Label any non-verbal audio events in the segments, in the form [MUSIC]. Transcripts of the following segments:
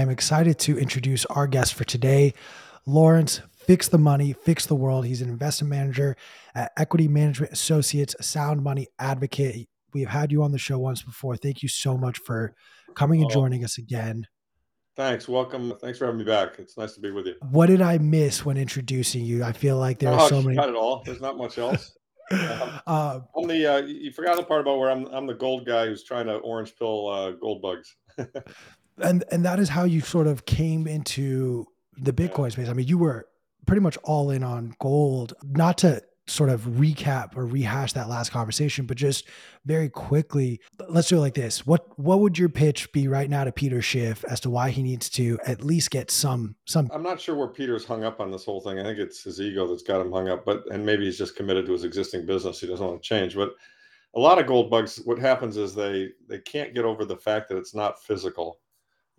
I am excited to introduce our guest for today, Lawrence Fix the Money, Fix the World. He's an investment manager at Equity Management Associates, a sound money advocate. We've had you on the show once before. Thank you so much for coming and joining us again. Thanks. Welcome. Thanks for having me back. It's nice to be with you. What did I miss when introducing you? I feel like there oh, are so many. Not at all. There's not much else. [LAUGHS] uh, I'm the. Uh, you forgot the part about where I'm. I'm the gold guy who's trying to orange pill uh, gold bugs. [LAUGHS] and and that is how you sort of came into the Bitcoin space. I mean, you were pretty much all in on gold. Not to sort of recap or rehash that last conversation, but just very quickly, let's do it like this. What what would your pitch be right now to Peter Schiff as to why he needs to at least get some some I'm not sure where Peter's hung up on this whole thing. I think it's his ego that's got him hung up, but and maybe he's just committed to his existing business. He doesn't want to change. But a lot of gold bugs, what happens is they they can't get over the fact that it's not physical.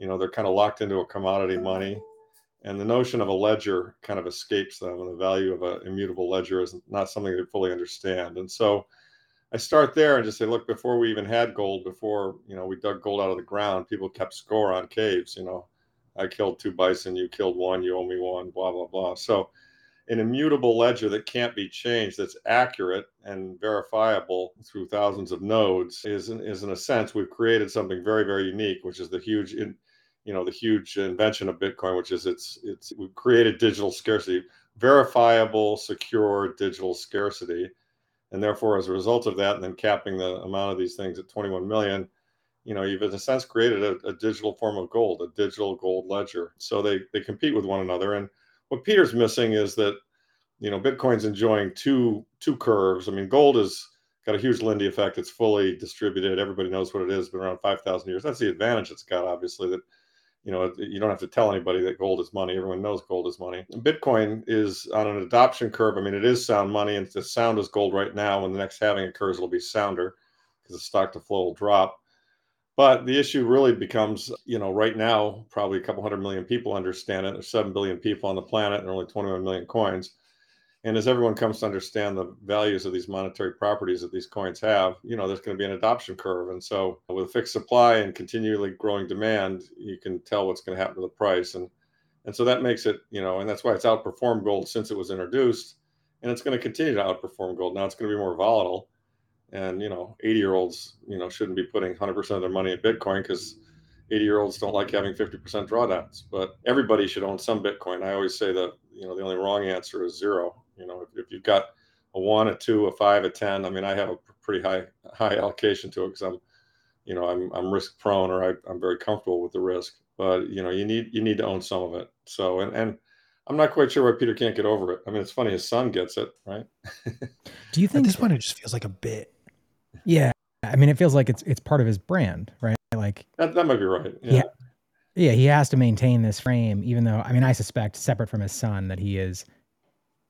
You know, they're kind of locked into a commodity mm-hmm. money. And the notion of a ledger kind of escapes them and the value of an immutable ledger is not something they fully understand. And so i start there and just say look before we even had gold before you know we dug gold out of the ground people kept score on caves you know. I killed two bison you killed one you owe me one blah blah blah. So an immutable ledger that can't be changed that's accurate and verifiable through thousands of nodes is, is in a sense we've created something very very unique which is the huge in, you know the huge invention of Bitcoin, which is it's it's we created digital scarcity, verifiable, secure digital scarcity, and therefore as a result of that, and then capping the amount of these things at 21 million, you know you've in a sense created a, a digital form of gold, a digital gold ledger. So they they compete with one another, and what Peter's missing is that you know Bitcoin's enjoying two two curves. I mean, gold is got a huge Lindy effect. It's fully distributed. Everybody knows what it is. Been around 5,000 years. That's the advantage it's got, obviously, that you know you don't have to tell anybody that gold is money. Everyone knows gold is money. Bitcoin is on an adoption curve. I mean it is sound money and the sound is gold right now. When the next halving occurs it'll be sounder because the stock to flow will drop. But the issue really becomes you know right now probably a couple hundred million people understand it. There's 7 billion people on the planet and only 21 million coins and as everyone comes to understand the values of these monetary properties that these coins have, you know, there's going to be an adoption curve. And so with a fixed supply and continually growing demand, you can tell what's going to happen to the price. And and so that makes it, you know, and that's why it's outperformed gold since it was introduced. And it's going to continue to outperform gold. Now it's going to be more volatile. And, you know, 80 year olds, you know, shouldn't be putting 100% of their money in Bitcoin because 80 year olds don't like having 50% drawdowns. But everybody should own some Bitcoin. I always say that, you know, the only wrong answer is zero you know, if, if you've got a one, a two, a five, a ten, I mean, I have a pretty high [LAUGHS] high allocation to it because I'm, you know, I'm I'm risk prone or I, I'm very comfortable with the risk. But you know, you need you need to own some of it. So and and I'm not quite sure why Peter can't get over it. I mean, it's funny his son gets it, right? Do you [LAUGHS] think this point it just feels like a bit? Yeah, I mean, it feels like it's it's part of his brand, right? Like that, that might be right. Yeah. yeah. Yeah, he has to maintain this frame, even though I mean, I suspect separate from his son that he is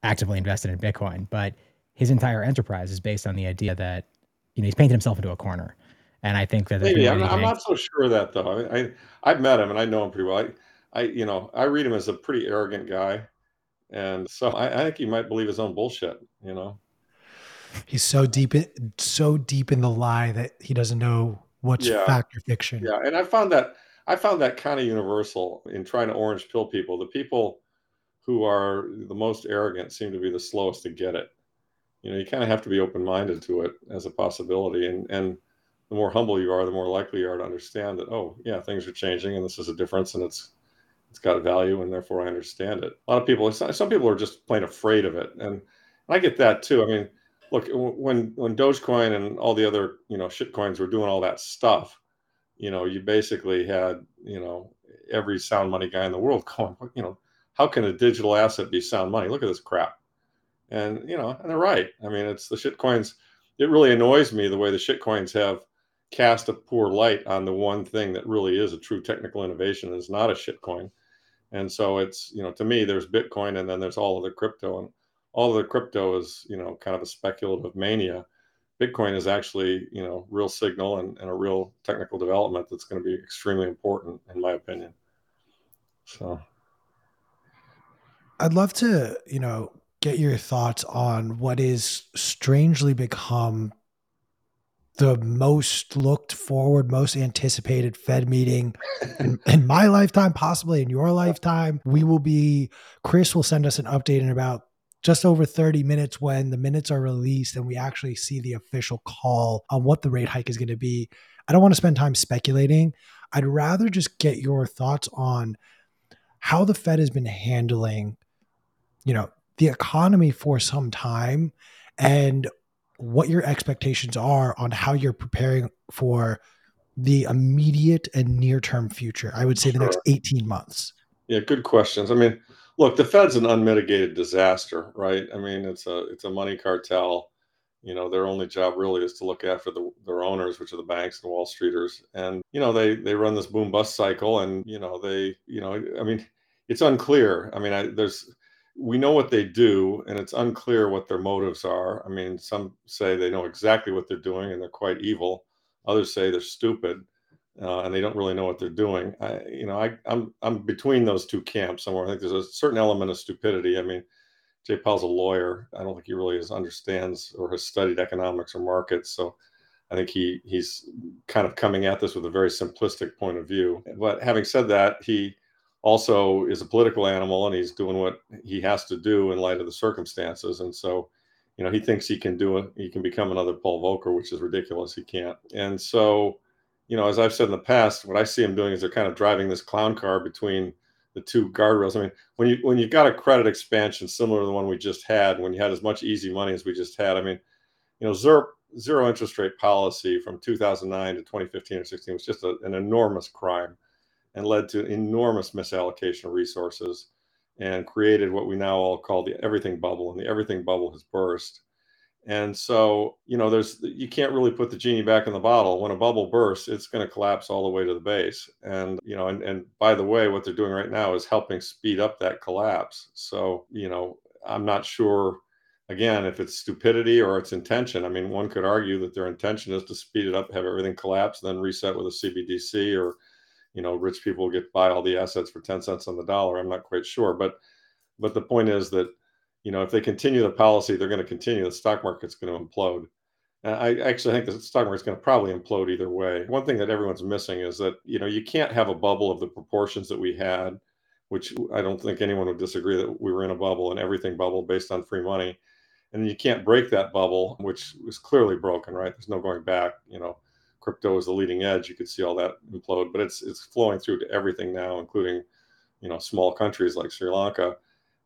actively invested in Bitcoin, but his entire enterprise is based on the idea that you know he's painted himself into a corner. And I think that maybe I'm, I'm, not so sure of that though. I, I I've met him and I know him pretty well. I, I you know I read him as a pretty arrogant guy, and so I, I think he might believe his own bullshit. You know, he's so deep in so deep in the lie that he doesn't know what's yeah. fact or fiction. Yeah, and I found that I found that kind of universal in trying to orange pill people. The people who are the most arrogant seem to be the slowest to get it. You know, you kind of have to be open minded to it as a possibility. And, and the more humble you are, the more likely you are to understand that, oh, yeah, things are changing and this is a difference and it's, it's got value and therefore I understand it. A lot of people, some people are just plain afraid of it. And I get that too. I mean, look, when, when Dogecoin and all the other, you know, shit coins were doing all that stuff, you know, you basically had, you know, every sound money guy in the world [LAUGHS] going, you know, how can a digital asset be sound money? Look at this crap. And you know, and they're right. I mean, it's the shit coins. It really annoys me the way the shit coins have cast a poor light on the one thing that really is a true technical innovation is not a shit coin. And so it's, you know, to me, there's Bitcoin and then there's all of the crypto. And all of the crypto is, you know, kind of a speculative mania. Bitcoin is actually, you know, real signal and, and a real technical development that's going to be extremely important, in my opinion. So I'd love to, you know, get your thoughts on what is strangely become the most looked forward, most anticipated Fed meeting in, [LAUGHS] in, my lifetime, possibly in your lifetime. We will be, Chris will send us an update in about just over 30 minutes when the minutes are released and we actually see the official call on what the rate hike is going to be. I don't want to spend time speculating. I'd rather just get your thoughts on how the Fed has been handling, you know, the economy for some time and what your expectations are on how you're preparing for the immediate and near term future. I would say the next 18 months. Yeah, good questions. I mean, look, the Fed's an unmitigated disaster, right? I mean, it's a it's a money cartel. You know, their only job really is to look after the, their owners, which are the banks and Wall Streeters. And you know, they they run this boom bust cycle, and you know, they you know, I mean, it's unclear. I mean, I, there's we know what they do, and it's unclear what their motives are. I mean, some say they know exactly what they're doing and they're quite evil. Others say they're stupid uh, and they don't really know what they're doing. I, you know, I, I'm I'm between those two camps somewhere. I think there's a certain element of stupidity. I mean, Jay Powell's a lawyer. I don't think he really has understands or has studied economics or markets. So I think he he's kind of coming at this with a very simplistic point of view. But having said that, he also is a political animal and he's doing what he has to do in light of the circumstances. And so, you know, he thinks he can do it. He can become another Paul Volcker, which is ridiculous. He can't. And so, you know, as I've said in the past, what I see them doing is they're kind of driving this clown car between the two guardrails. I mean, when you when you got a credit expansion similar to the one we just had, when you had as much easy money as we just had, I mean, you know, ZIRP zero interest rate policy from 2009 to 2015 or 16 was just a, an enormous crime and led to enormous misallocation of resources and created what we now all call the everything bubble and the everything bubble has burst and so you know there's you can't really put the genie back in the bottle. When a bubble bursts it's going to collapse all the way to the base. And you know and, and by the way what they're doing right now is helping speed up that collapse. So you know i'm not sure again if it's stupidity or it's intention. I mean one could argue that their intention is to speed it up have everything collapse then reset with a cbdc or you know rich people get buy all the assets for 10 cents on the dollar. I'm not quite sure. But but the point is that you know if they continue the policy they're going to continue the stock market's going to implode. And i actually think the stock market's going to probably implode either way. One thing that everyone's missing is that you know you can't have a bubble of the proportions that we had which i don't think anyone would disagree that we were in a bubble and everything bubble based on free money. And you can't break that bubble which was clearly broken right? There's no going back you know crypto is the leading edge, you could see all that implode. But it's it's flowing through to everything now, including you know small countries like Sri Lanka,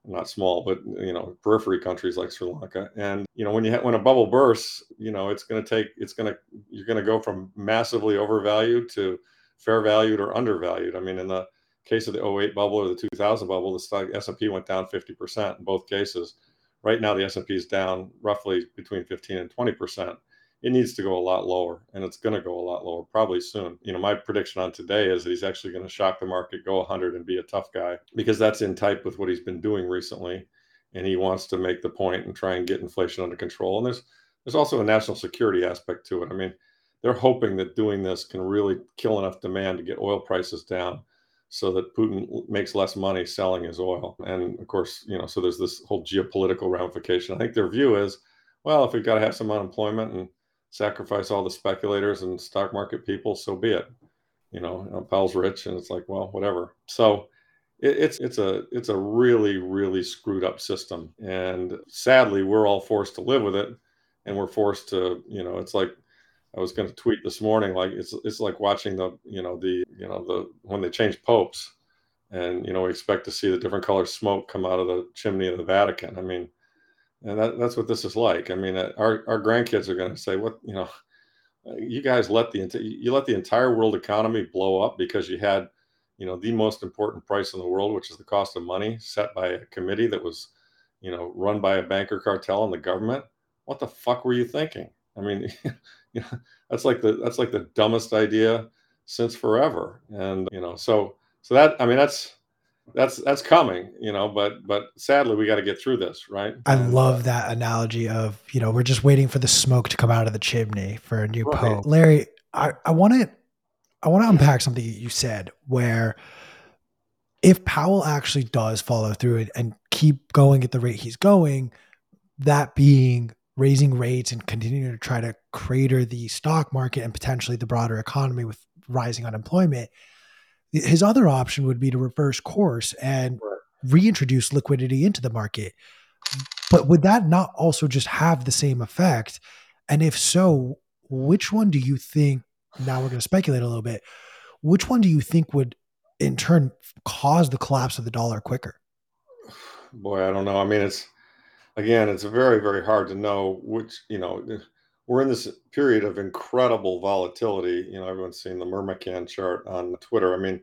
not small, but you know periphery countries like Sri Lanka. And you know when you ha- when a bubble bursts, you know it's going to take it's going to you're going to go from massively overvalued to fair valued or undervalued. I mean, in the case of the 08 bubble or the 2000 bubble, the stock S&P went down 50% in both cases. Right now, the S&P is down roughly between 15 and 20 percent it needs to go a lot lower and it's going to go a lot lower probably soon. You know, my prediction on today is that he's actually going to shock the market, go 100 and be a tough guy because that's in type with what he's been doing recently. And he wants to make the point and try and get inflation under control. And there's there's also a national security aspect to it. I mean, they're hoping that doing this can really kill enough demand to get oil prices down so that Putin makes less money selling his oil. And of course, you know, so there's this whole geopolitical ramification. I think their view is, well, if we've got to have some unemployment and sacrifice all the speculators and stock market people, so be it. You know, Powell's rich, and it's like, well, whatever. So it, it's it's a it's a really really screwed up system, and sadly, we're all forced to live with it, and we're forced to, you know, it's like I was going to tweet this morning, like it's it's like watching the you know the you know the when they change popes, and you know we expect to see the different color smoke come out of the chimney of the Vatican. I mean, and that, that's what this is like. I mean, uh, our our grandkids are going to say, "What you know, you guys let the you let the entire world economy blow up because you had, you know, the most important price in the world, which is the cost of money, set by a committee that was, you know, run by a banker cartel and the government. What the fuck were you thinking? I mean, [LAUGHS] that's like the that's like the dumbest idea since forever. And you know, so so that I mean, that's that's that's coming you know but but sadly we got to get through this right i love that analogy of you know we're just waiting for the smoke to come out of the chimney for a new right. pope larry i i want to i want to unpack something you said where if powell actually does follow through and, and keep going at the rate he's going that being raising rates and continuing to try to crater the stock market and potentially the broader economy with rising unemployment. His other option would be to reverse course and reintroduce liquidity into the market. But would that not also just have the same effect? And if so, which one do you think? Now we're going to speculate a little bit. Which one do you think would, in turn, cause the collapse of the dollar quicker? Boy, I don't know. I mean, it's again, it's very, very hard to know which, you know, we're in this period of incredible volatility. You know, everyone's seen the Myrmikan chart on Twitter. I mean,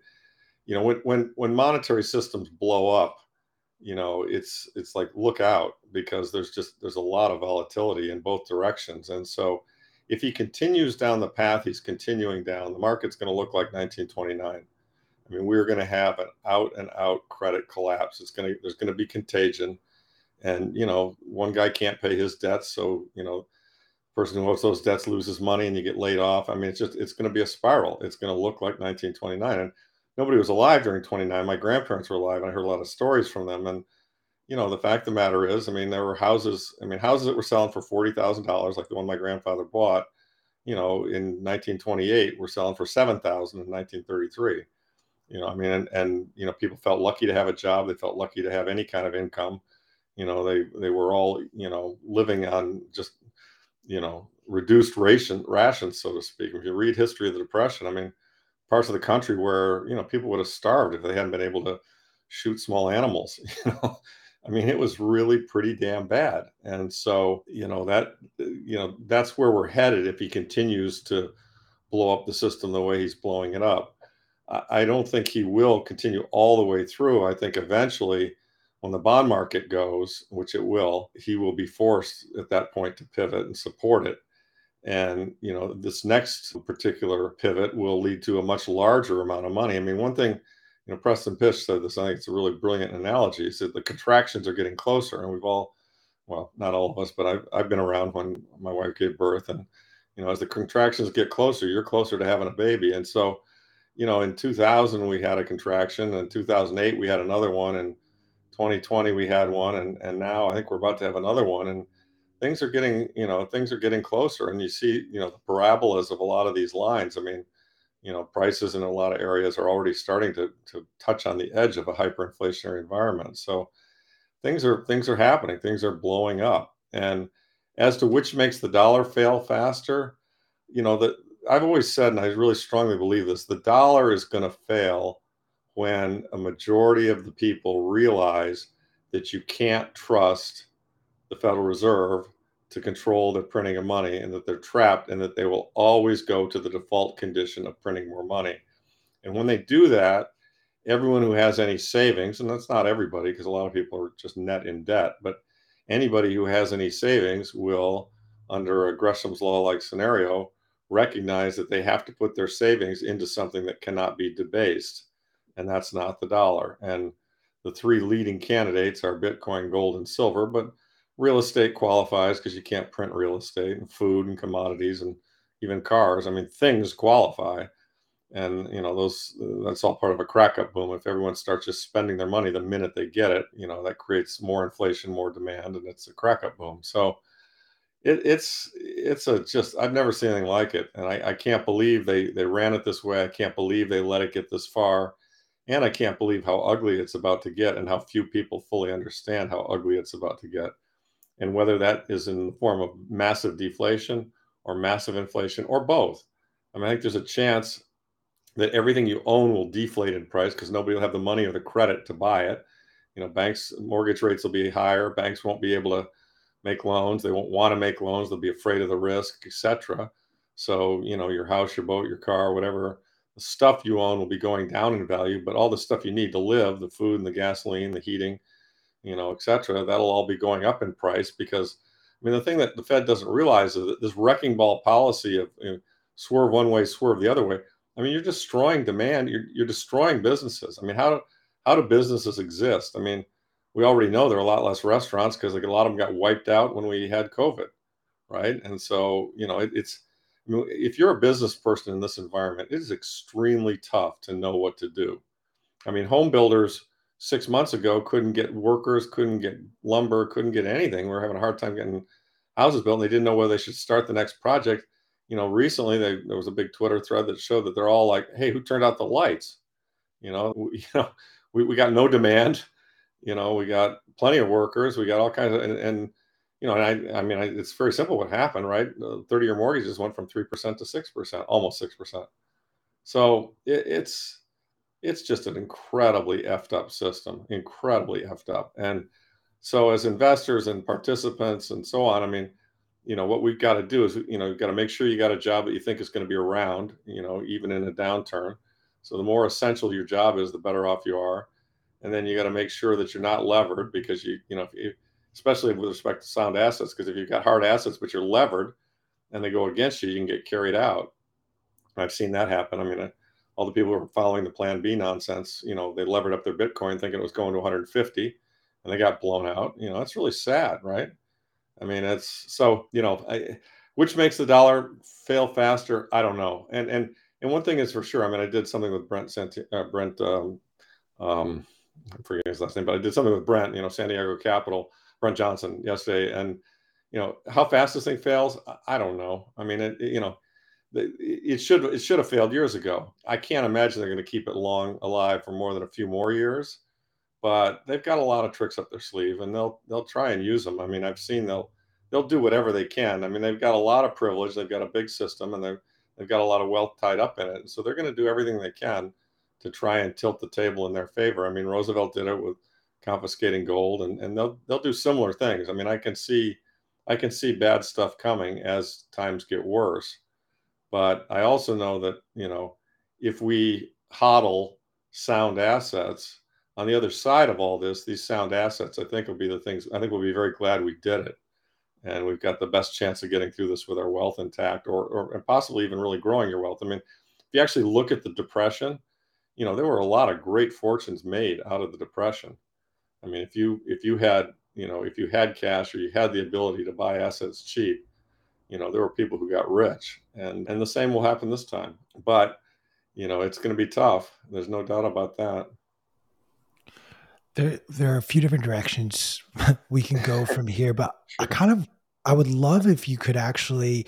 you know, when when when monetary systems blow up, you know, it's it's like look out because there's just there's a lot of volatility in both directions. And so if he continues down the path he's continuing down, the market's going to look like 1929. I mean, we're going to have an out and out credit collapse. It's going to there's going to be contagion and you know one guy can't pay his debts so you know person who owes those debts loses money and you get laid off. I mean it's just it's going to be a spiral. It's going to look like 1929 and nobody was alive during 29 my grandparents were alive and i heard a lot of stories from them. And you know the fact of the matter is i mean there were houses i mean houses that were selling for $40000 like the one my grandfather bought you know in 1928 were selling for 7000 in 1933 you know i mean and, and you know people felt lucky to have a job. They felt lucky to have any kind of income. You know they they were all you know living on just you know reduced ration rations so to speak. If you read history of the depression i mean parts of the country where you know people would have starved if they hadn't been able to shoot small animals [LAUGHS] you know? I mean it was really pretty damn bad. And so you know that you know that's where we're headed if he continues to blow up the system the way he's blowing it up. I don't think he will continue all the way through. I think eventually when the bond market goes, which it will, he will be forced at that point to pivot and support it. And you know, this next particular pivot will lead to a much larger amount of money. I mean, one thing, you know, Preston Pysh said this. I think it's a really brilliant analogy. He said the contractions are getting closer, and we've all, well, not all of us, but I've I've been around when my wife gave birth, and you know, as the contractions get closer, you're closer to having a baby. And so, you know, in 2000 we had a contraction, and 2008 we had another one, and 2020 we had one and and now i think we're about to have another one and things are getting you know things are getting closer and you see you know the parabolas of a lot of these lines. I mean you know prices in a lot of areas are already starting to to touch on the edge of a hyperinflationary environment. So things are things are happening things are blowing up. And as to which makes the dollar fail faster you know that i've always said and i really strongly believe this the dollar is going to fail when a majority of the people realize that you can't trust the Federal Reserve to control the printing of money and that they're trapped and that they will always go to the default condition of printing more money. And when they do that, everyone who has any savings, and that's not everybody because a lot of people are just net in debt, but anybody who has any savings will, under a Gresham's law like scenario, recognize that they have to put their savings into something that cannot be debased and that's not the dollar. And the three leading candidates are Bitcoin, gold, and silver, but real estate qualifies because you can't print real estate and food and commodities and even cars. I mean, things qualify. And you know those that's all part of a crack up boom. If everyone starts just spending their money the minute they get it, you know that creates more inflation, more demand, and it's a crack up boom. So it, it's it's a just I've never seen anything like it, and I, I can't believe they they ran it this way. I can't believe they let it get this far and I can't believe how ugly it's about to get and how few people fully understand how ugly it's about to get. And whether that is in the form of massive deflation or massive inflation or both. I mean, I think there's a chance that everything you own will deflate in price because nobody will have the money or the credit to buy it. You know, banks, mortgage rates will be higher. Banks won't be able to make loans. They won't want to make loans. They'll be afraid of the risk, etc. So, you know, your house, your boat, your car, whatever the stuff you own will be going down in value, but all the stuff you need to live, the food and the gasoline, the heating, you know, etc., that'll all be going up in price because I mean the thing that the Fed doesn't realize is that this wrecking ball policy of you know, swerve one way, swerve the other way. I mean, you're destroying demand. You're, you're destroying businesses. I mean, how do how do businesses exist? I mean, we already know there are a lot less restaurants because like a lot of them got wiped out when we had COVID, right? And so you know, it, it's if you're a business person in this environment, it is extremely tough to know what to do. I mean, home builders six months ago couldn't get workers, couldn't get lumber, couldn't get anything. We are having a hard time getting houses built and they didn't know whether they should start the next project. You know, recently they, there was a big Twitter thread that showed that they're all like, "Hey, who turned out the lights?" You know, [LAUGHS] we, you know, we, we got no demand. You know, we got plenty of workers. We got all kinds of and, and you know, and I, I mean, I, it's very simple what happened, right? 30 year mortgages went from 3% to 6%, almost 6%. So it, it's, it's just an incredibly effed up system, incredibly effed up. And so as investors and participants and so on, I mean, you know, what we've got to do is, you know, you've got to make sure you got a job that you think is going to be around, you know, even in a downturn. So the more essential your job is, the better off you are. And then you got to make sure that you're not levered because you, you know, if especially with respect to sound assets, because if you've got hard assets but you're levered and they go against you, you can get carried out. I've seen that happen. I mean, uh, all the people who were following the Plan B nonsense, you know, they levered up their Bitcoin thinking it was going to 150, and they got blown out. You know, that's really sad, right? I mean, it's so you know, I, which makes the dollar fail faster. I don't know. And and and one thing is for sure. I mean, I did something with Brent Santi- uh, Brent. Um, um, I forget his last name, but I did something with Brent. You know, San Diego Capital Brent Johnson yesterday, and you know how fast this thing fails. I don't know. I mean, it, you know, it should it should have failed years ago. I can't imagine they're going to keep it long alive for more than a few more years, but they've got a lot of tricks up their sleeve, and they'll they'll try and use them. I mean, I've seen they'll they'll do whatever they can. I mean, they've got a lot of privilege. They've got a big system, and they've they've got a lot of wealth tied up in it. So they're going to do everything they can to try and tilt the table in their favor. I mean, Roosevelt did it with confiscating gold, and, and they'll they'll do similar things. I mean, I can see I can see bad stuff coming as times get worse, but I also know that you know if we hodl sound assets on the other side of all this, these sound assets, I think will be the things. I think we'll be very glad we did it, and we've got the best chance of getting through this with our wealth intact, or or and possibly even really growing your wealth. I mean, if you actually look at the depression, you know there were a lot of great fortunes made out of the depression I mean, if you if you had you know if you had cash or you had the ability to buy assets cheap, you know there were people who got rich, and and the same will happen this time. But you know it's going to be tough. There's no doubt about that. There there are a few different directions [LAUGHS] we can go [LAUGHS] from here, but I kind of I would love if you could actually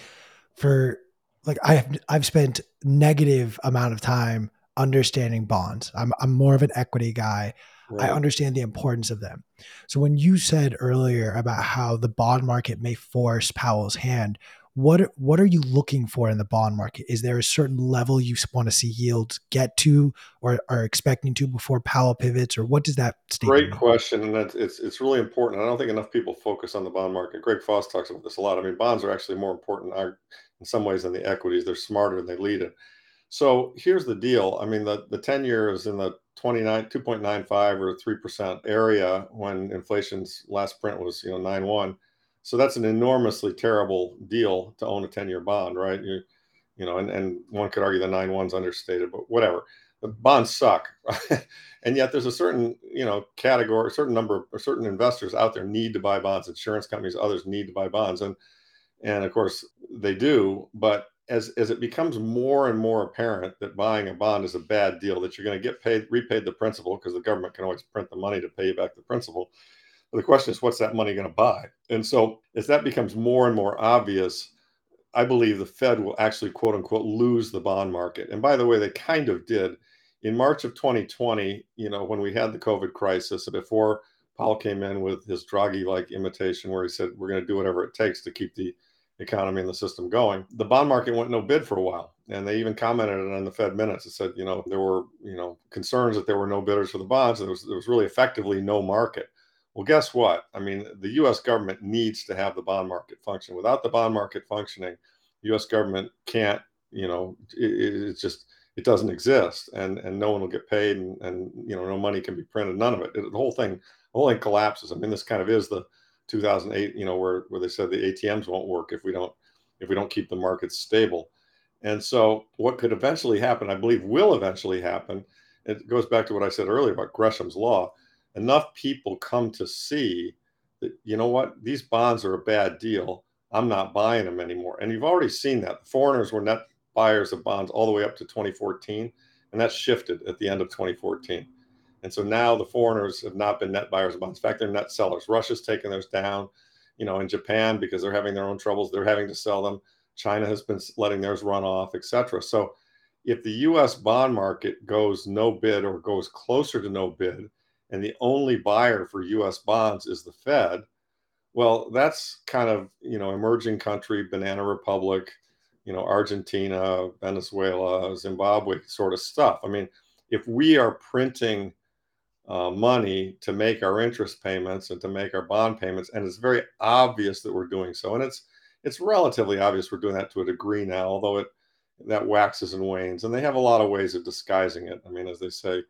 for like I have I've spent negative amount of time understanding bonds. I'm I'm more of an equity guy. Right. I understand the importance of them. So when you said earlier about how the bond market may force Powell's hand, what what are you looking for in the bond market? Is there a certain level you want to see yields get to, or are expecting to before Powell pivots, or what does that Great mean? question, and it's, it's it's really important. I don't think enough people focus on the bond market. Greg Foss talks about this a lot. I mean, bonds are actually more important in some ways than the equities. They're smarter and they lead it. So here's the deal. I mean, the the ten year is in the 29 2.95 or 3% area when inflation's last print was you know 9.1 so that's an enormously terrible deal to own a 10 year bond right? You you know and, and one could argue the 9.1's understated but whatever. The bonds suck. [LAUGHS] And yet there's a certain you know category a certain number of certain investors out there need to buy bonds. Insurance companies others need to buy bonds. And and of course they do but as as it becomes more and more apparent that buying a bond is a bad deal, that you're going to get paid repaid the principal because the government can always print the money to pay you back the principal. But the question is, what's that money going to buy? And so, as that becomes more and more obvious, I believe the Fed will actually quote unquote lose the bond market. And by the way, they kind of did in March of 2020. You know, when we had the COVID crisis, before Powell came in with his Draghi-like imitation, where he said we're going to do whatever it takes to keep the economy and the system going. The bond market went no bid for a while. And they even commented on the Fed minutes. It said, you know, there were, you know, concerns that there were no bidders for the bonds. There was, there was really effectively no market. Well, guess what? I mean, the U.S. government needs to have the bond market function. Without the bond market functioning, U.S. government can't, you know, it, it's just, it doesn't exist and, and no one will get paid and, and, you know, no money can be printed, none of it. it the whole thing, the whole thing collapses. I mean, this kind of is the, 2008, you know, where where they said the ATMs won't work if we don't if we don't keep the markets stable. And so, what could eventually happen, I believe, will eventually happen. It goes back to what I said earlier about Gresham's law. Enough people come to see that you know what these bonds are a bad deal. I'm not buying them anymore. And you've already seen that. Foreigners were net buyers of bonds all the way up to 2014, and that shifted at the end of 2014. And so now the foreigners have not been net buyers of bonds. In fact, they're net sellers. Russia's taken those down. you know, in Japan because they're having their own troubles, they're having to sell them. China has been letting theirs run off, etc. So if the US bond market goes no bid or goes closer to no bid, and the only buyer for US bonds is the Fed, well, that's kind of, you know, emerging country, banana republic, you know, Argentina, Venezuela, Zimbabwe sort of stuff. I mean, if we are printing uh, money to make our interest payments and to make our bond payments, and it's very obvious that we're doing so, and it's it's relatively obvious we're doing that to a degree now, although it that waxes and wanes, and they have a lot of ways of disguising it. I mean, as they say, you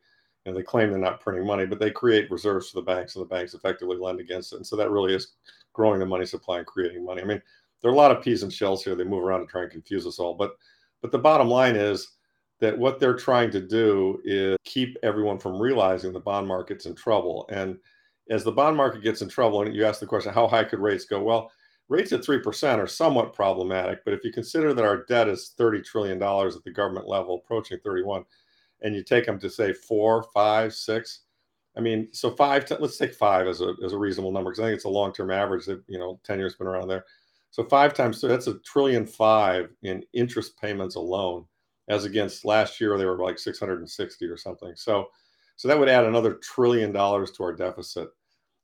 know, they claim they're not printing money, but they create reserves for the banks, and the banks effectively lend against it, and so that really is growing the money supply and creating money. I mean, there are a lot of peas and shells here. They move around to try and confuse us all, but but the bottom line is that what they're trying to do is keep everyone from realizing the bond market's in trouble. And as the bond market gets in trouble, and you ask the question, how high could rates go? Well, rates at 3% are somewhat problematic. But if you consider that our debt is $30 trillion at the government level, approaching 31, and you take them to say four, five, six, I mean, so five, let's take five as a, as a reasonable number because I think it's a long term average that, you know, 10 years been around there. So five times, so that's a trillion five in interest payments alone as against last year they were like 660 or something. So, so that would add another trillion dollars to our deficit.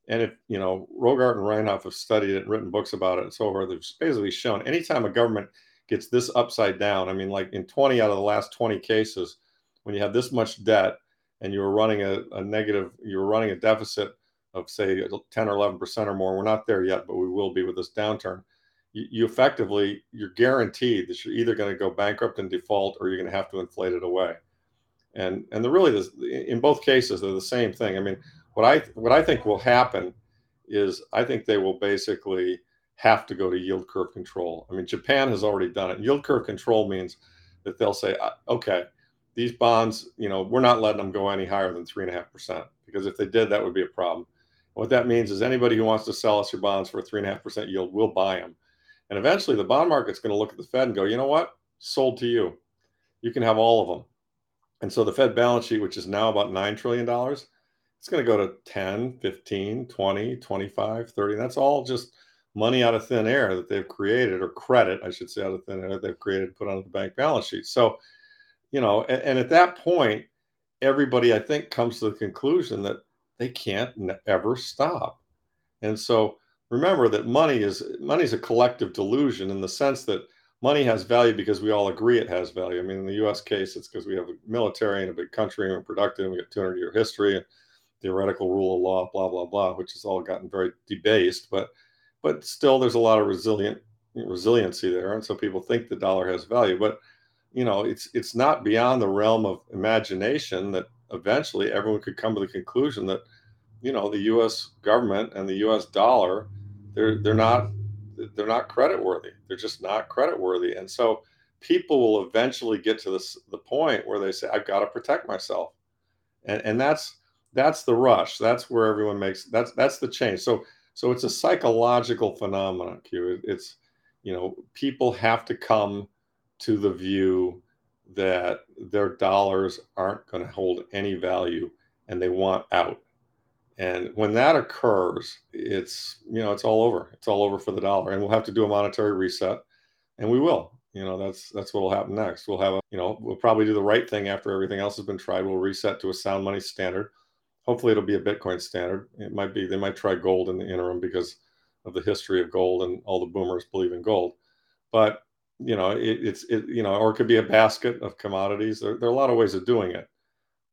And if you know Rogoff and Reinhart have studied it and written books about it and so forth, they've basically shown anytime a government gets this upside down, I mean, like in 20 out of the last 20 cases, when you have this much debt and you're running a, a negative, you're running a deficit of say 10 or 11 percent or more. We're not there yet, but we will be with this downturn you, you effectively you're guaranteed that you're either going to go bankrupt and default or you're going to have to inflate it away. And and the really this, in both cases they're the same thing. I mean what i what i think will happen is i think they will basically have to go to yield curve control. I mean japan has already done it. Yield curve control means that they'll say uh, okay these bonds you know we're not letting them go any higher than three and a half percent because if they did that would be a problem. What that means is anybody who wants to sell us your bonds for a three and a half percent yield will buy them and eventually the bond market's going to look at the Fed and go, you know what? Sold to you. You can have all of them. And so the Fed balance sheet, which is now about $9 trillion, it's going to go to 10, 15, 20, 25, 30. That's all just money out of thin air that they've created, or credit, I should say, out of thin air that they've created, put on the bank balance sheet. So, you know, and, and at that point, everybody, I think, comes to the conclusion that they can't ever stop. And so remember that money is money is a collective delusion in the sense that money has value because we all agree it has value. I mean, in the U.S. case, it's because we have a military and a big country and we're productive. And we got 200 year history and theoretical rule of law, blah blah blah, which has all gotten very debased. But but still, there's a lot of resilient resiliency there, and so people think the dollar has value. But you know, it's it's not beyond the realm of imagination that eventually everyone could come to the conclusion that you know the U.S. government and the U.S. dollar they're they're not they're not credit worthy. They're just not credit worthy. And so people will eventually get to this the point where they say, I've got to protect myself. And and that's that's the rush. That's where everyone makes that's that's the change. So so it's a psychological phenomenon, Q. It's you know, people have to come to the view that their dollars aren't going to hold any value and they want out. And when that occurs, it's you know it's all over. It's all over for the dollar, and we'll have to do a monetary reset, and we will. You know that's that's what will happen next. We'll have a you know we'll probably do the right thing after everything else has been tried. We'll reset to a sound money standard. Hopefully, it'll be a Bitcoin standard. It might be they might try gold in the interim because of the history of gold and all the boomers believe in gold. But you know it, it's it you know or it could be a basket of commodities. There, there are a lot of ways of doing it,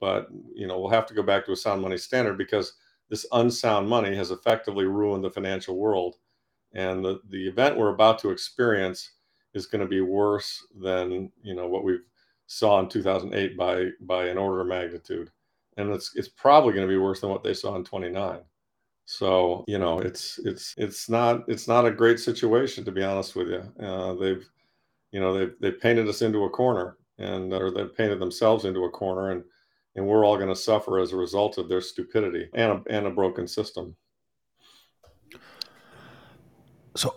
but you know we'll have to go back to a sound money standard because this unsound money has effectively ruined the financial world. And the, the event we're about to experience is going to be worse than you know what we saw in 2008 by by an order of magnitude, and it's it's probably going to be worse than what they saw in 29. So you know it's it's it's not it's not a great situation to be honest with you. Uh, they've you know they've they painted us into a corner, and or they've painted themselves into a corner, and and we're all going to suffer as a result of their stupidity and a, and a broken system. So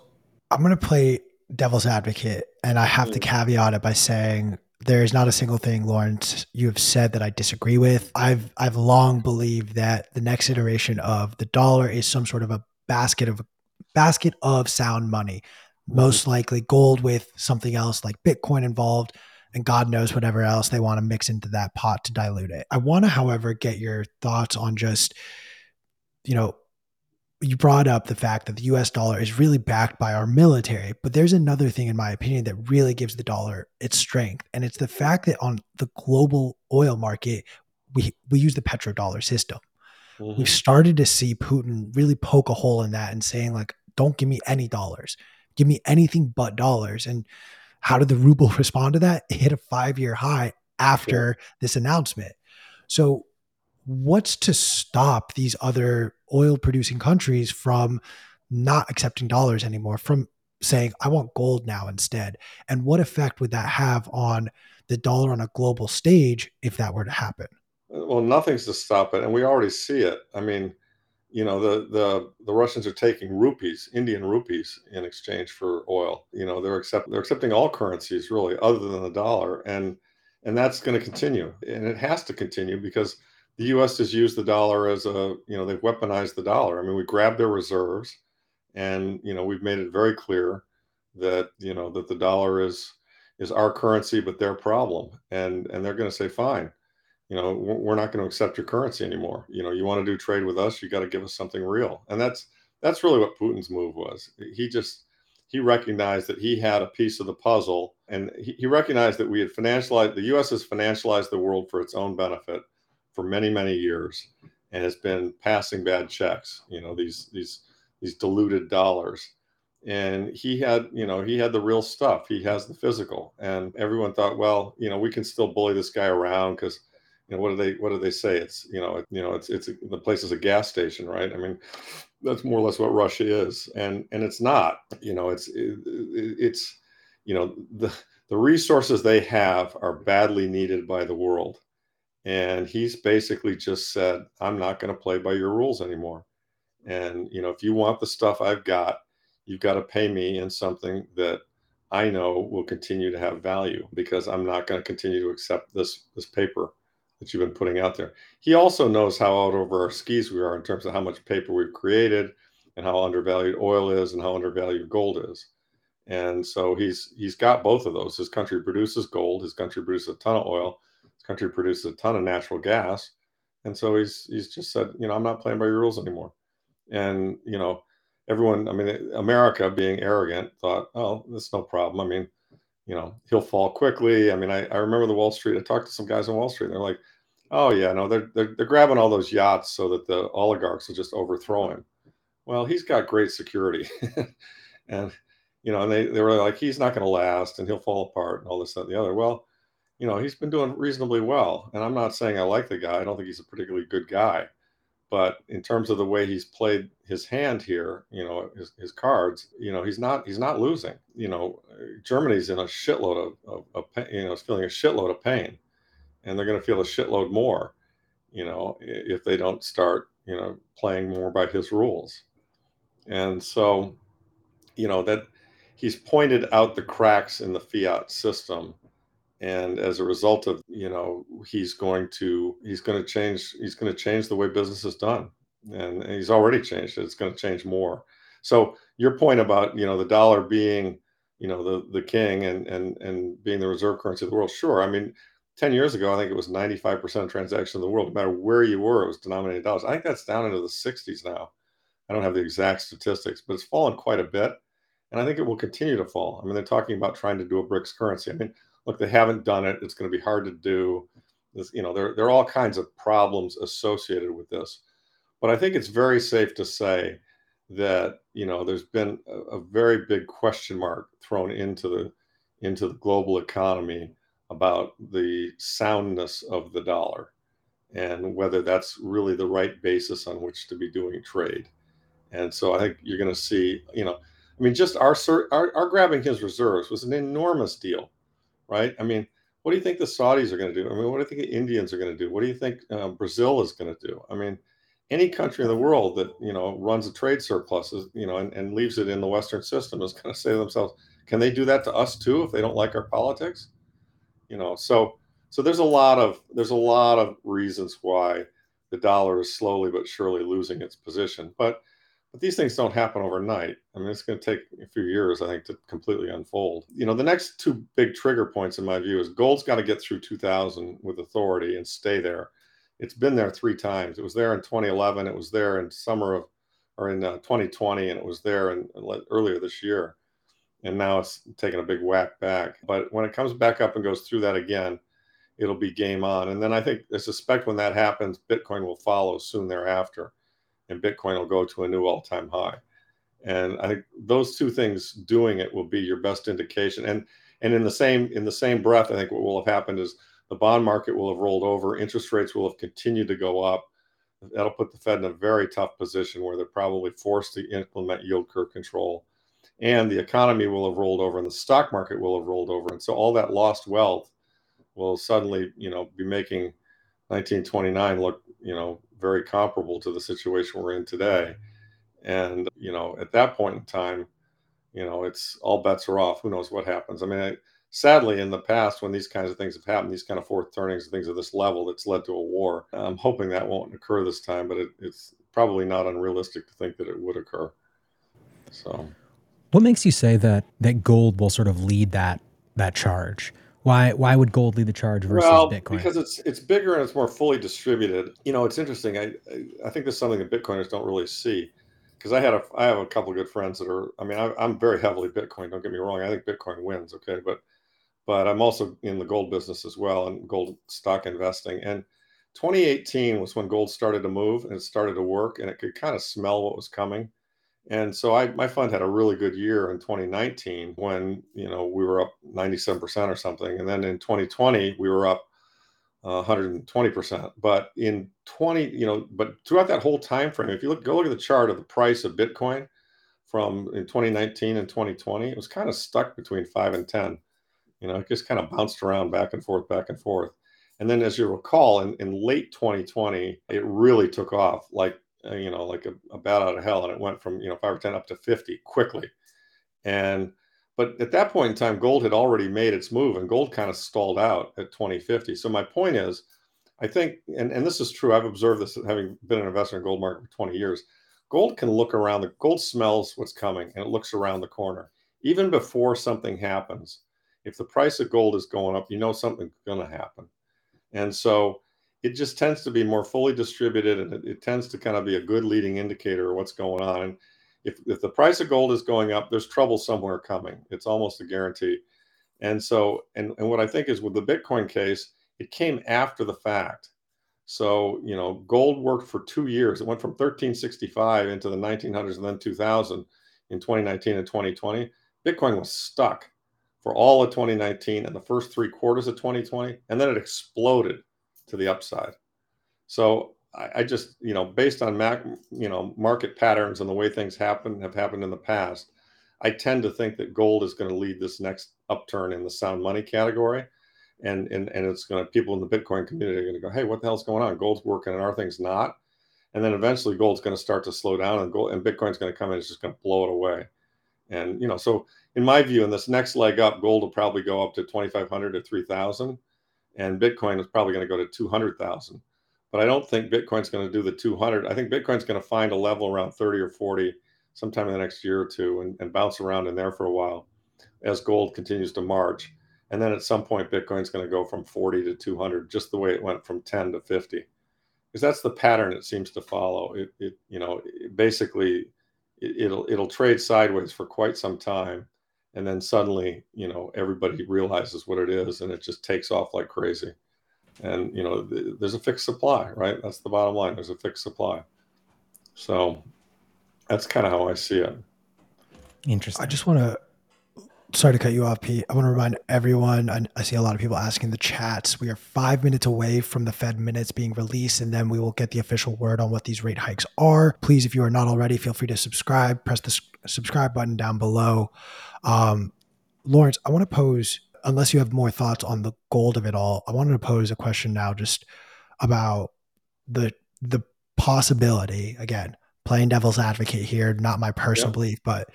I'm going to play devil's advocate, and I have to hmm. caveat it by saying there is not a single thing, Lawrence, you have said that I disagree with. I've I've long believed that the next iteration of the dollar is some sort of a basket of basket of sound money, hmm. most likely gold with something else like Bitcoin involved, and God knows whatever else they want to mix into that pot to dilute it. I want to, however, get your thoughts on just, you know, you brought up the fact that the US dollar is really backed by our military, but there's another thing, in my opinion, that really gives the dollar its strength. And it's the fact that on the global oil market, we, we use the petrodollar system. Mm-hmm. We've started to see Putin really poke a hole in that and saying, like, don't give me any dollars, give me anything but dollars. And how did the ruble [LAUGHS] respond to that? It hit a five year high after this announcement. So, what's to stop these other oil producing countries from not accepting dollars anymore, from saying, I want gold now instead? And what effect would that have on the dollar on a global stage if that were to happen? Well, nothing's to stop it. And we already see it. I mean, you know the the the Russians are taking rupees, Indian rupees, in exchange for oil. You know they're accept they're accepting all currencies really, other than the dollar, and and that's going to continue, and it has to continue because the U.S. has used the dollar as a you know they've weaponized the dollar. I mean, we grabbed their reserves, and you know we've made it very clear that you know that the dollar is is our currency, but their problem, and and they're going to say fine you know we're not going to accept your currency anymore. You know you want to do trade with us you got to give us something real. And that's that's really what putin's move was. He just he recognized that he had a piece of the puzzle and he, he recognized that we had financialized the us has financialized the world for its own benefit for many many years and has been passing bad checks you know these these these diluted dollars. And he had you know he had the real stuff. He has the physical. And everyone thought well you know we can still bully this guy around because you know, what do they what do they say? It's you know, it, you know, it's it's the place is a gas station, right? I mean, that's more or less what Russia is, and and it's not. You know, it's it, it's you know the the resources they have are badly needed by the world, and he's basically just said, I'm not going to play by your rules anymore, and you know, if you want the stuff I've got, you've got to pay me in something that I know will continue to have value because I'm not going to continue to accept this this paper that you've been putting out there. He also knows how out over our skis we are in terms of how much paper we've created and how undervalued oil is and how undervalued gold is. And so he's he's got both of those. His country produces gold, his country produces a ton of oil, his country produces a ton of natural gas. And so he's he's just said, you know, I'm not playing by your rules anymore. And, you know, everyone, I mean, America being arrogant thought, oh, that's no problem. I mean, you know, he'll fall quickly. I mean, I, I remember the Wall Street. I talked to some guys on Wall Street. And they're like, oh yeah, no, they're, they're they're grabbing all those yachts so that the oligarchs will just overthrow him. Well, he's got great security, [LAUGHS] and you know, and they they were like, he's not going to last, and he'll fall apart, and all this that, and the other. Well, you know, he's been doing reasonably well, and I'm not saying I like the guy. I don't think he's a particularly good guy, but in terms of the way he's played his hand here, you know, his, his cards, you know, he's not he's not losing. You know, Germany's in a shitload of, of, of you know, is feeling a shitload of pain, and they're going to feel a shitload more, you know, if they don't start, you know, playing more by his rules. And so, you know, that he's pointed out the cracks in the fiat system and as a result of you know he's going to he's going to change he's going to change the way business is done and, he's already changed it. it's going to change more. So your point about you know the dollar being you know the the king and and and being the reserve currency of the world sure i mean 10 years ago i think it was 95% of transactions in the world no matter where you were it was denominated in dollars. I think that's down into the 60s now. I don't have the exact statistics but it's fallen quite a bit and i think it will continue to fall. I mean they're talking about trying to do a brics currency. I mean look, they haven't done it. It's going to be hard to do. This, you know, there, there are all kinds of problems associated with this. But I think it's very safe to say that, you know, there's been a, a very big question mark thrown into the into the global economy about the soundness of the dollar and whether that's really the right basis on which to be doing trade. And so I think you're going to see, you know, I mean, just our, our, our grabbing his reserves was an enormous deal right? I mean, what do you think the Saudis are going to do? I mean, what do you think the Indians are going to do? What do you think uh, Brazil is going to do? I mean, any country in the world that you know runs a trade surplus, is, you know, and, and leaves it in the Western system is going to say to themselves, "Can they do that to us too if they don't like our politics?" You know, so so there's a lot of there's a lot of reasons why the dollar is slowly but surely losing its position. But But these things don't happen overnight. I mean, it's going to take a few years, I think, to completely unfold. You know, the next two big trigger points, in my view, is gold's got to get through 2000 with authority and stay there. It's been there three times. It was there in 2011. It was there in summer of, or in uh, 2020, and it was there in, in earlier this year. And now it's taking a big whack back. But when it comes back up and goes through that again, it'll be game on. And then I think I suspect when that happens, Bitcoin will follow soon thereafter and Bitcoin will go to a new all time high. And I think those two things doing it will be your best indication. And and in the same in the same breath, I think what will have happened is the bond market will have rolled over, interest rates will have continued to go up. That'll put the Fed in a very tough position where they're probably forced to implement yield curve control. And the economy will have rolled over and the stock market will have rolled over. And so all that lost wealth will suddenly, you know, be making 1929 looked, you know, very comparable to the situation we're in today. And, you know, at that point in time, you know, it's all bets are off. Who knows what happens? I mean, I, sadly, in the past, when these kinds of things have happened, these kind of fourth turnings and things of this level that's led to a war, I'm hoping that won't occur this time, but it, it's probably not unrealistic to think that it would occur. So, what makes you say that that gold will sort of lead that that charge? Why why would gold lead the charge versus well, Bitcoin? Because it's it's bigger and it's more fully distributed. You know, it's interesting. I I think this is something that Bitcoiners don't really see. Because I had a I have a couple of good friends that are. I mean, I, I'm very heavily Bitcoin. Don't get me wrong. I think Bitcoin wins. Okay, but but I'm also in the gold business as well and gold stock investing. And 2018 was when gold started to move and it started to work, and it could kind of smell what was coming. And so I, my fund had a really good year in 2019 when, you know, we were up 97% or something. And then in 2020, we were up uh, 120%. But in 20, you know, but throughout that whole time frame, if you look, go look at the chart of the price of Bitcoin from in 2019 and 2020, it was kind of stuck between five and 10. You know, it just kind of bounced around back and forth, back and forth. And then, as you recall, in, in late 2020, it really took off. Like uh, you know, like a, a bat out of hell, and it went from you know five or ten up to fifty quickly. And but at that point in time, gold had already made its move, and gold kind of stalled out at 2050. So my point is, I think, and, and this is true, I've observed this having been an investor in gold market for 20 years. Gold can look around the gold smells what's coming and it looks around the corner. Even before something happens, if the price of gold is going up, you know something's going to happen. And so it just tends to be more fully distributed and it, it, tends to kind of be a good leading indicator of what's going on. And if, if the price of gold is going up, there's trouble somewhere coming. It's almost a guarantee. And so, and, and what I think is with the Bitcoin case, it came after the fact. So, you know, gold worked for two years. It went from 1365 into the 1900s and then 2000 in 2019 and 2020. Bitcoin was stuck for all of 2019 and the first three quarters of 2020. And then it exploded to the upside. So I, I just, you know, based on mac, you know, market patterns and the way things happen have happened in the past, I tend to think that gold is going to lead this next upturn in the sound money category. And, and, and it's going to, people in the Bitcoin community are going to go, hey, what the hell's going on? Gold's working and our thing's not. And then eventually gold's going to start to slow down and gold and Bitcoin's going to come in, it's just going to blow it away. And, you know, so in my view, in this next leg up, gold will probably go up to 2,500 to 3,000 and Bitcoin is probably going to go to 200,000. But I don't think Bitcoin's going to do the 200. I think Bitcoin's going to find a level around 30 or 40 sometime in the next year or two and, and bounce around in there for a while as gold continues to march. And then at some point, Bitcoin's going to go from 40 to 200, just the way it went from 10 to 50, because that's the pattern it seems to follow. It, it you know, it basically, it, it'll it'll trade sideways for quite some time, and then suddenly you know everybody realizes what it is and it just takes off like crazy. And you know th- there's a fixed supply right? That's the bottom line there's a fixed supply. So that's kind of how i see it. Interesting. I just want to sorry to cut you off pete. I want to remind everyone I, I see a lot of people asking the chats. We are five minutes away from the fed minutes being released and then we will get the official word on what these rate hikes are. Please if you are not already feel free to subscribe. Press the subscribe button down below. Um, Lawrence, I want to pose, unless you have more thoughts on the gold of it all, I wanted to pose a question now just about the the possibility, again, playing devil's advocate here, not my personal belief, but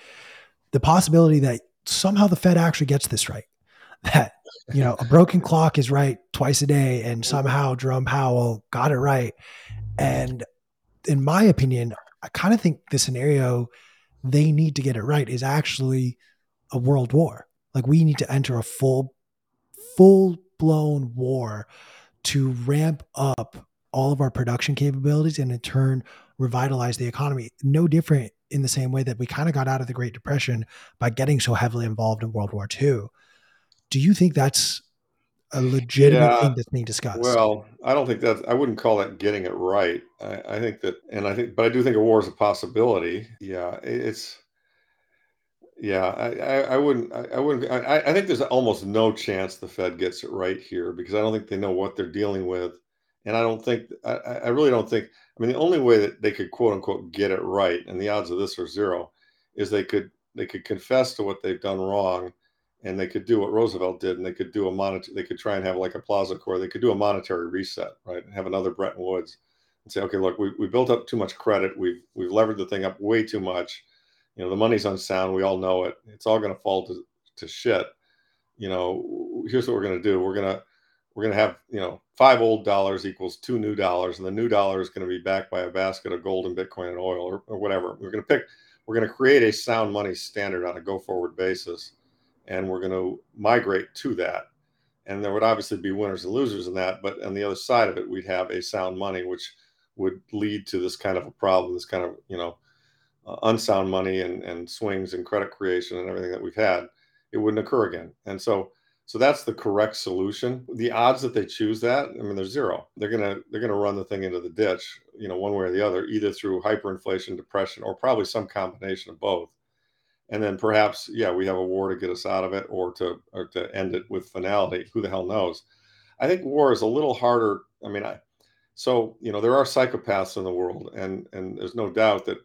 the possibility that somehow the Fed actually gets this right. That, you know, a broken clock is right twice a day, and somehow Jerome Powell got it right. And in my opinion, I kind of think the scenario they need to get it right is actually a world war. Like we need to enter a full, full blown war to ramp up all of our production capabilities and in turn revitalize the economy. No different in the same way that we kind of got out of the Great Depression by getting so heavily involved in World War II. Do you think that's a legitimate yeah, thing that's being discussed? Well, I don't think that I wouldn't call that getting it right. I, I think that, and I think, but I do think a war is a possibility. Yeah, it's yeah, I, I, I wouldn't. I, I wouldn't. I, I think there's almost no chance the Fed gets it right here because I don't think they know what they're dealing with, and I don't think. I, I really don't think. I mean, the only way that they could quote unquote get it right, and the odds of this are zero, is they could they could confess to what they've done wrong, and they could do what Roosevelt did, and they could do a monetary. They could try and have like a Plaza Accord. They could do a monetary reset, right, and have another Bretton Woods, and say, okay, look, we, we built up too much credit. We've we've levered the thing up way too much you know the money's unsound we all know it it's all going to fall to, to shit you know here's what we're going to do we're going to we're going to have you know five old dollars equals two new dollars and the new dollar is going to be backed by a basket of gold and bitcoin and oil or, or whatever. We're going to pick we're going to create a sound money standard on a go forward basis and we're going to migrate to that. And there would obviously be winners and losers in that but on the other side of it we'd have a sound money which would lead to this kind of a problem this kind of you know uh, unsound money and, and swings and credit creation and everything that we've had, it wouldn't occur again. And so so that's the correct solution. The odds that they choose that, I mean, they're zero. They're gonna they're gonna run the thing into the ditch, you know, one way or the other, either through hyperinflation, depression, or probably some combination of both. And then perhaps, yeah, we have a war to get us out of it, or to or to end it with finality. Who the hell knows? I think war is a little harder. I mean, I so you know there are psychopaths in the world, and and there's no doubt that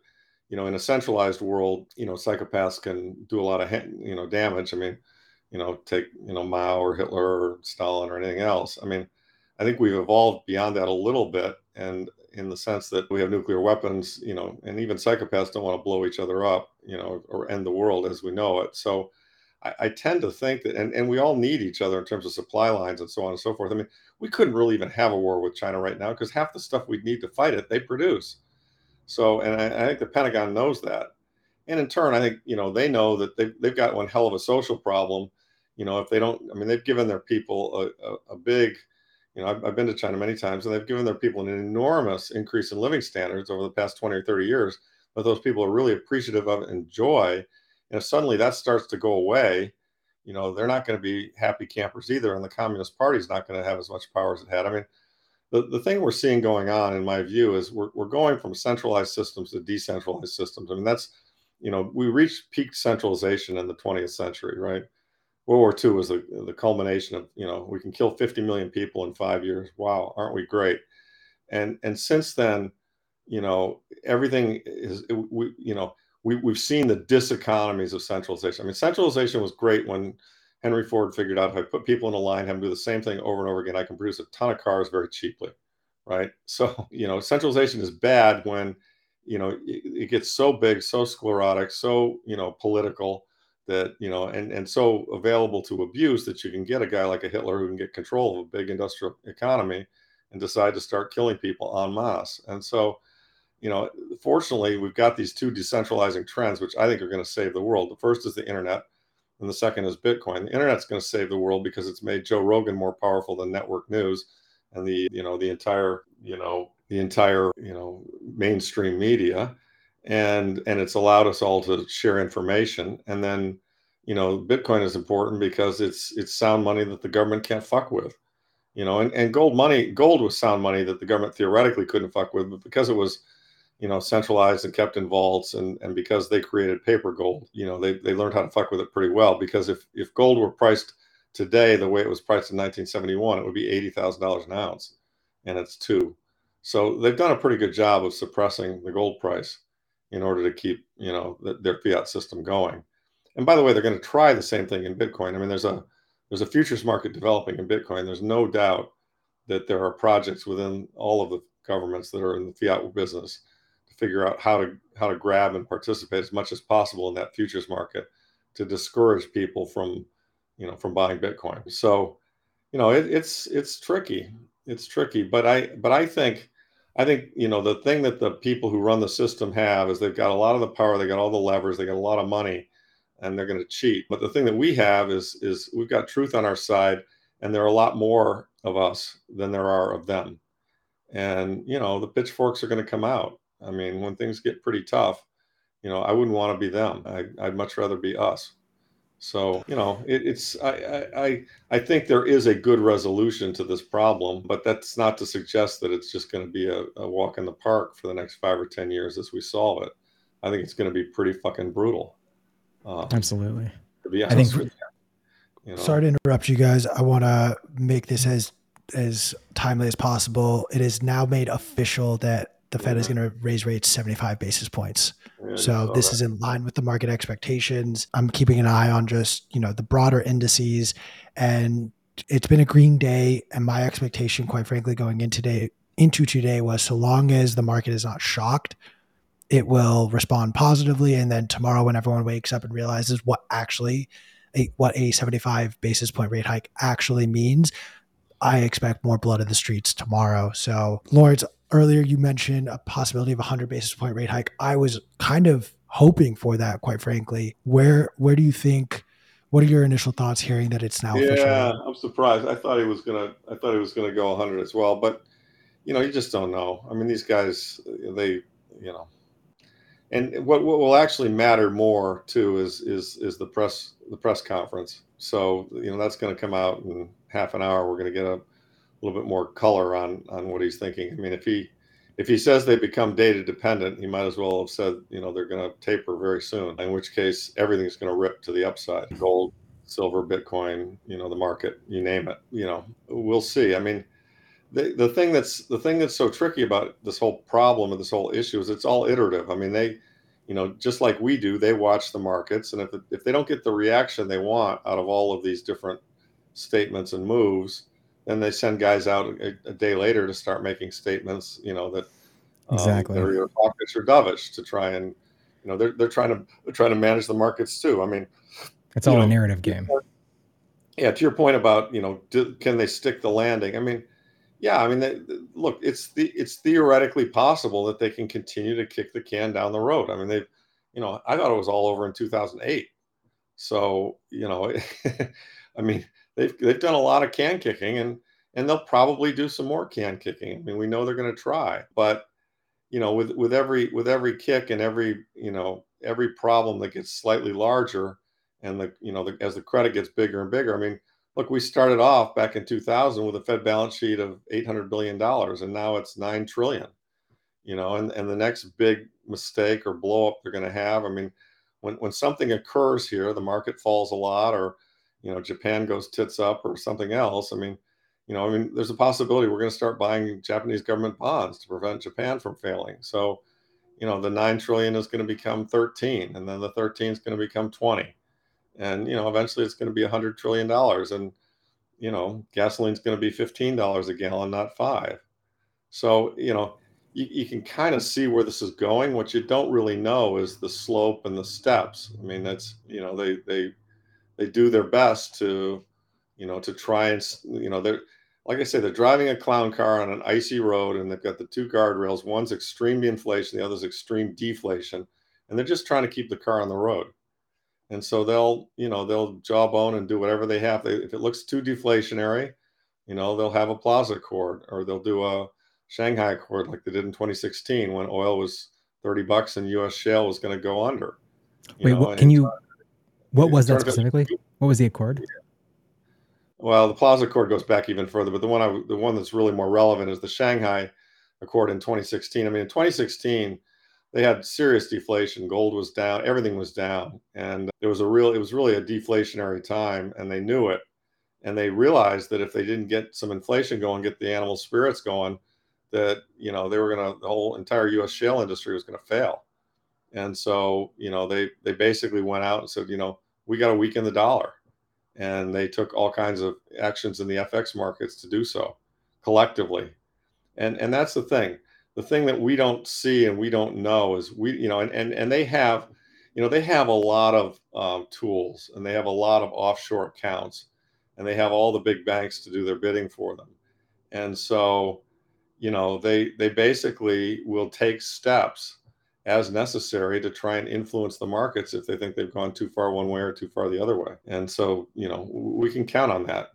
you know, in a centralized world, you know, psychopaths can do a lot of, you know, damage. I mean, you know, take, you know, Mao or Hitler or Stalin or anything else. I mean, I think we've evolved beyond that a little bit. And in the sense that we have nuclear weapons, you know, and even psychopaths don't want to blow each other up, you know, or end the world as we know it. So I, I tend to think that, and, and we all need each other in terms of supply lines and so on and so forth. I mean, we couldn't really even have a war with China right now because half the stuff we'd need to fight it, they produce. So, and I, I, think the Pentagon knows that. And in turn, I think, you know, they know that they've, they've got one hell of a social problem. You know, if they don't, I mean, they've given their people a, a, a big, you know, I've, I've, been to China many times and they've given their people an enormous increase in living standards over the past 20 or 30 years. But those people are really appreciative of it and enjoy. And if suddenly that starts to go away, you know, they're not going to be happy campers either. And the Communist Party is not going to have as much power as it had. I mean, the, the thing we're seeing going on, in my view, is we're, we're going from centralized systems to decentralized systems. I mean, that's, you know, we reached peak centralization in the 20th century, right? World War II was the, the culmination of, you know, we can kill 50 million people in five years. Wow, aren't we great? And and since then, you know, everything is, we, you know, we, we've seen the diseconomies of centralization. I mean, centralization was great when Henry Ford figured out if I put people in a line, have them do the same thing over and over again, I can produce a ton of cars very cheaply, right? [LAUGHS] So, you know, centralization is bad when, you know, it, it gets so big, so sclerotic, so, you know, political that, you know, and, and so available to abuse that you can get a guy like a Hitler who can get control of a big industrial economy and decide to start killing people en masse. And so, you know, fortunately, we've got these two decentralizing trends, which I think are going to save the world. The first is the internet and the second is Bitcoin. The internet's going to save the world because it's made Joe Rogan more powerful than network news and the you know the entire you know the entire you know mainstream media and and it's allowed us all to share information and then you know bitcoin is important because it's it's sound money that the government can't fuck with you know and, and gold money gold was sound money that the government theoretically couldn't fuck with but because it was you know, centralized and kept in vaults. And, and because they created paper gold, you know, they, they learned how to fuck with it pretty well. Because if, if gold were priced today the way it was priced in 1971, it would be $80,000 an ounce. And it's two. So they've done a pretty good job of suppressing the gold price in order to keep, you know, the, their fiat system going. And by the way, they're going to try the same thing in Bitcoin. I mean, there's a there's a futures market developing in Bitcoin. There's no doubt that there are projects within all of the governments that are in the fiat business to figure out how to how to grab and participate as much as possible in that futures market to discourage people from you know from buying bitcoin so you know it, it's it's tricky it's tricky but i but i think I think you know the thing that the people who run the system have is they've got a lot of the power, they got all the levers, they got a lot of money, and they're going to cheat. But the thing that we have is is we've got truth on our side, and there are a lot more of us than there are of them. And you know the pitchforks are going to come out. I mean, when things get pretty tough, you know, I wouldn't want to be them. I, I'd much rather be us. So you know, it, it's I, I I think there is a good resolution to this problem, but that's not to suggest that it's just going to be a, a, walk in the park for the next five or ten years as we solve it. I think it's going to be pretty fucking brutal. Um, Absolutely. To be honest I think. You, you know? Sorry to interrupt you guys. I want to make this as as timely as possible. It is now made official that the Fed is going to raise rates 75 basis points. Yeah, so this that. is in line with the market expectations. I'm keeping an eye on just, you know, the broader indices and it's been a green day and my expectation quite frankly going into today into today was so long as the market is not shocked, it will respond positively and then tomorrow when everyone wakes up and realizes what actually a, what a 75 basis point rate hike actually means, I expect more blood in the streets tomorrow. So, Lawrence, earlier you mentioned a possibility of a 100 basis point rate hike. I was kind of hoping for that, quite frankly. Where where do you think? What are your initial thoughts hearing that it's now? Yeah, official? I'm surprised. I thought he was gonna. I thought he was gonna go 100 as well, but you know, you just don't know. I mean, these guys, they, you know, and what what will actually matter more too is is is the press the press conference. So you know that's going to come out in half an hour. We're going to get a little bit more color on on what he's thinking. I mean, if he if he says they become data dependent, he might as well have said, you know, they're going to taper very soon. In which case, everything's going to rip to the upside. Gold, silver, Bitcoin, you know, the market, you name it. You know, we'll see. I mean, the the thing that's the thing that's so tricky about this whole problem of this whole issue is it's all iterative. I mean, they, you know, just like we do, they watch the markets, and if if they don't get the reaction they want out of all of these different statements and moves, then they send guys out a, a, day later to start making statements, you know, that um, exactly they're either hawkish or dovish to try and, you know, they're they're trying to they're trying to manage the markets too. I mean, it's all know, a narrative game. Yeah, to your point about you know, do, can they stick the landing? I mean, yeah, I mean, they, look, it's the it's theoretically possible that they can continue to kick the can down the road. I mean, they've, you know, I thought it was all over in 2008. So you know, [LAUGHS] I mean, they've they've done a lot of can kicking and and they'll probably do some more can kicking. I mean, we know they're going to try, but you know, with with every with every kick and every you know every problem that gets slightly larger, and the you know the, as the credit gets bigger and bigger. I mean, look, we started off back in 2000 with a Fed balance sheet of 800 billion dollars, and now it's nine trillion. You know, and and the next big mistake or blow up they're going to have. I mean, when when something occurs here, the market falls a lot, or you know Japan goes tits up or something else. I mean, you know, I mean, there's a possibility we're going to start buying Japanese government bonds to prevent Japan from failing. So, you know, the nine trillion is going to become 13, and then the 13 is going to become 20, and you know, eventually it's going to be 100 trillion dollars, and you know, gasoline's going to be 15 dollars a gallon, not five. So, you know, you, you can kind of see where this is going. What you don't really know is the slope and the steps. I mean, that's you know, they they they do their best to, you know, to try and you know they're like I say they're driving a clown car on an icy road and they've got the two guardrails. One's extreme inflation, the other's extreme deflation, and they're just trying to keep the car on the road. And so they'll, you know, they'll jawbone and do whatever they have. They, if it looks too deflationary, you know, they'll have a plaza accord or they'll do a Shanghai accord like they did in 2016 when oil was 30 bucks and U.S. shale was going to go under. Wait, know, what, can you? What was that specifically? What was the accord? Well, the Plaza Accord goes back even further, but the one I, the one that's really more relevant is the Shanghai Accord in 2016. I mean, in 2016, they had serious deflation. Gold was down, everything was down, and it was a real it was really a deflationary time, and they knew it, and they realized that if they didn't get some inflation going, get the animal spirits going, that you know they were going to the whole entire U.S. shale industry was going to fail. And so, you know, they they basically went out and said, you know, we got to weaken the dollar, and they took all kinds of actions in the FX markets to do so collectively. And and that's the thing. The thing that we don't see and we don't know is we, you know, and and and they have, you know, they have a lot of um, tools and they have a lot of offshore accounts, and they have all the big banks to do their bidding for them. And so, you know, they they basically will take steps as necessary to try and influence the markets if they think they've gone too far one way or too far the other way. And so, you know, we can count on that.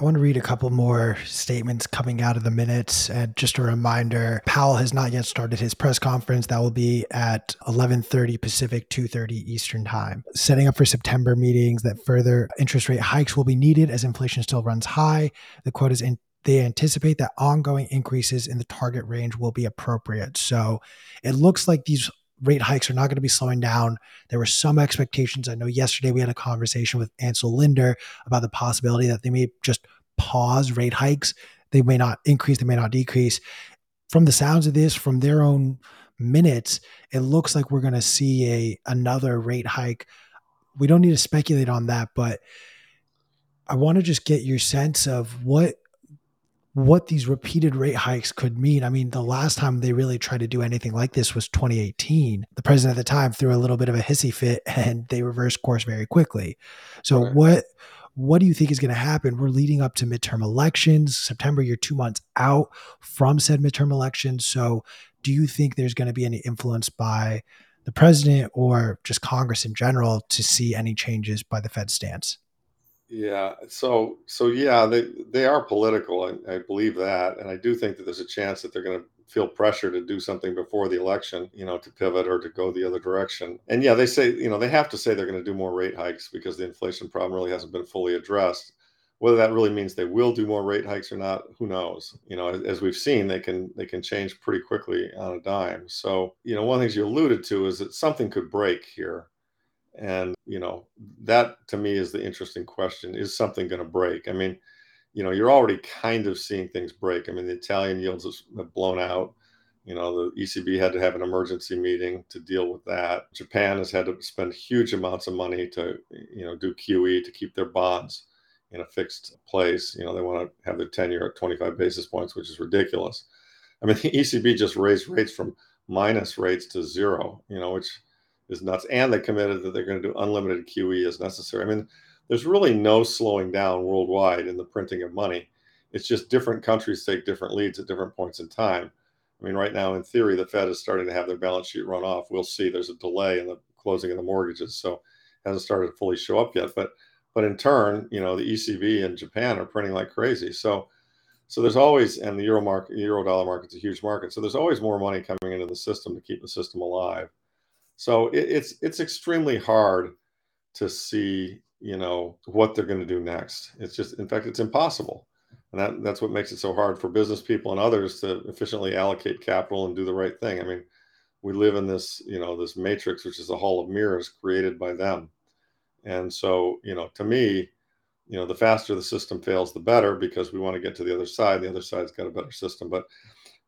I want to read a couple more statements coming out of the minutes. And just a reminder, Powell has not yet started his press conference. That will be at 11:30 Pacific, 2:30 Eastern Time. Setting up for September meetings that further interest rate hikes will be needed as inflation still runs high. The quote is in they anticipate that ongoing increases in the target range will be appropriate. So it looks like these rate hikes are not going to be slowing down. There were some expectations. I know yesterday we had a conversation with Ansel Lindner about the possibility that they may just pause rate hikes. They may not increase, they may not decrease. From the sounds of this, from their own minutes, it looks like we're going to see a another rate hike. We don't need to speculate on that, but I want to just get your sense of what what these repeated rate hikes could mean. I mean, the last time they really tried to do anything like this was 2018. The president at the time threw a little bit of a hissy fit [LAUGHS] and they reversed course very quickly. So right. what what do you think is going to happen? We're leading up to midterm elections. September, you're 2 months out from said midterm elections. So do you think there's going to be any influence by the president or just Congress in general to see any changes by the Fed stance? Yeah. So so yeah, they they are political. I, I believe that, and I do think that there's a chance that they're going to feel pressure to do something before the election, you know, to pivot or to go the other direction. And yeah, they say you know they have to say they're going to do more rate hikes because the inflation problem really hasn't been fully addressed. Whether that really means they will do more rate hikes or not, who knows? You know, as we've seen, they can they can change pretty quickly on a dime. So you know, one of the things you alluded to is that something could break here and, you know, that to me is the interesting question. Is something going to break? I mean, you know, you're already kind of seeing things break. I mean, the Italian yields have blown out. You know, the ECB had to have an emergency meeting to deal with that. Japan has had to spend huge amounts of money to, you know, do QE to keep their bonds in a fixed place. You know, they want to have their 10 year at 25 basis points, which is ridiculous. I mean, [LAUGHS] the ECB just raised rates from minus rates to zero, you know, which is nuts. And they committed that they're going to do unlimited QE as necessary. I mean, there's really no slowing down worldwide in the printing of money. It's just different countries take different leads at different points in time. I mean, right now, in theory, the Fed is starting to have their balance sheet run off. We'll see. There's a delay in the closing of the mortgages, so hasn't started to fully show up yet. But but in turn, you know, the ECB and Japan are printing like crazy. So so there's always and the euro market, euro dollar market's a huge market. So there's always more money coming into the system to keep the system alive. So it, it's it's extremely hard to see, you know, what they're going to do next. It's just, in fact, it's impossible, and that that's what makes it so hard for business people and others to efficiently allocate capital and do the right thing. I mean, we live in this, you know, this matrix, which is a hall of mirrors created by them, and so, you know, to me, you know, the faster the system fails, the better, because we want to get to the other side. The other side's got a better system, but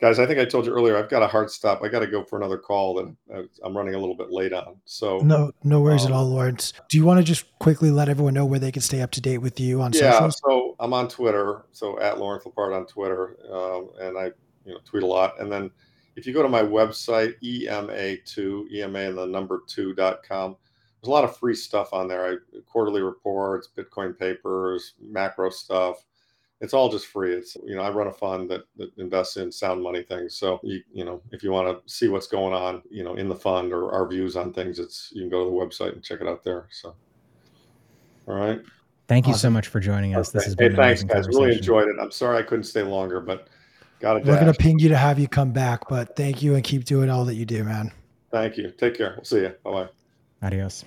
guys i think i told you earlier i've got a hard stop. I got to go for another call that i'm running a little bit late on so no no worries um, at all lawrence. Do you want to just quickly let everyone know where they can stay up to date with you on yeah socials? so i'm on twitter so at lawrence lepard on twitter um, and i you know tweet a lot. And then if you go to my website ema2 ema and the number 2.com there's a lot of free stuff on there. I, quarterly reports bitcoin papers macro stuff it's all just free. It's you know I run a fund that, that invests in sound money things. So you you know if you want to see what's going on you know in the fund or our views on things, it's you can go to the website and check it out there. So all right. Thank you awesome. so much for joining us. Okay. This has been hey, thanks, guys. Really enjoyed it. I'm sorry I couldn't stay longer, but got it. We're gonna ping you to have you come back, but thank you and keep doing all that you do, man. Thank you. Take care. We'll see you. Bye bye. Adios.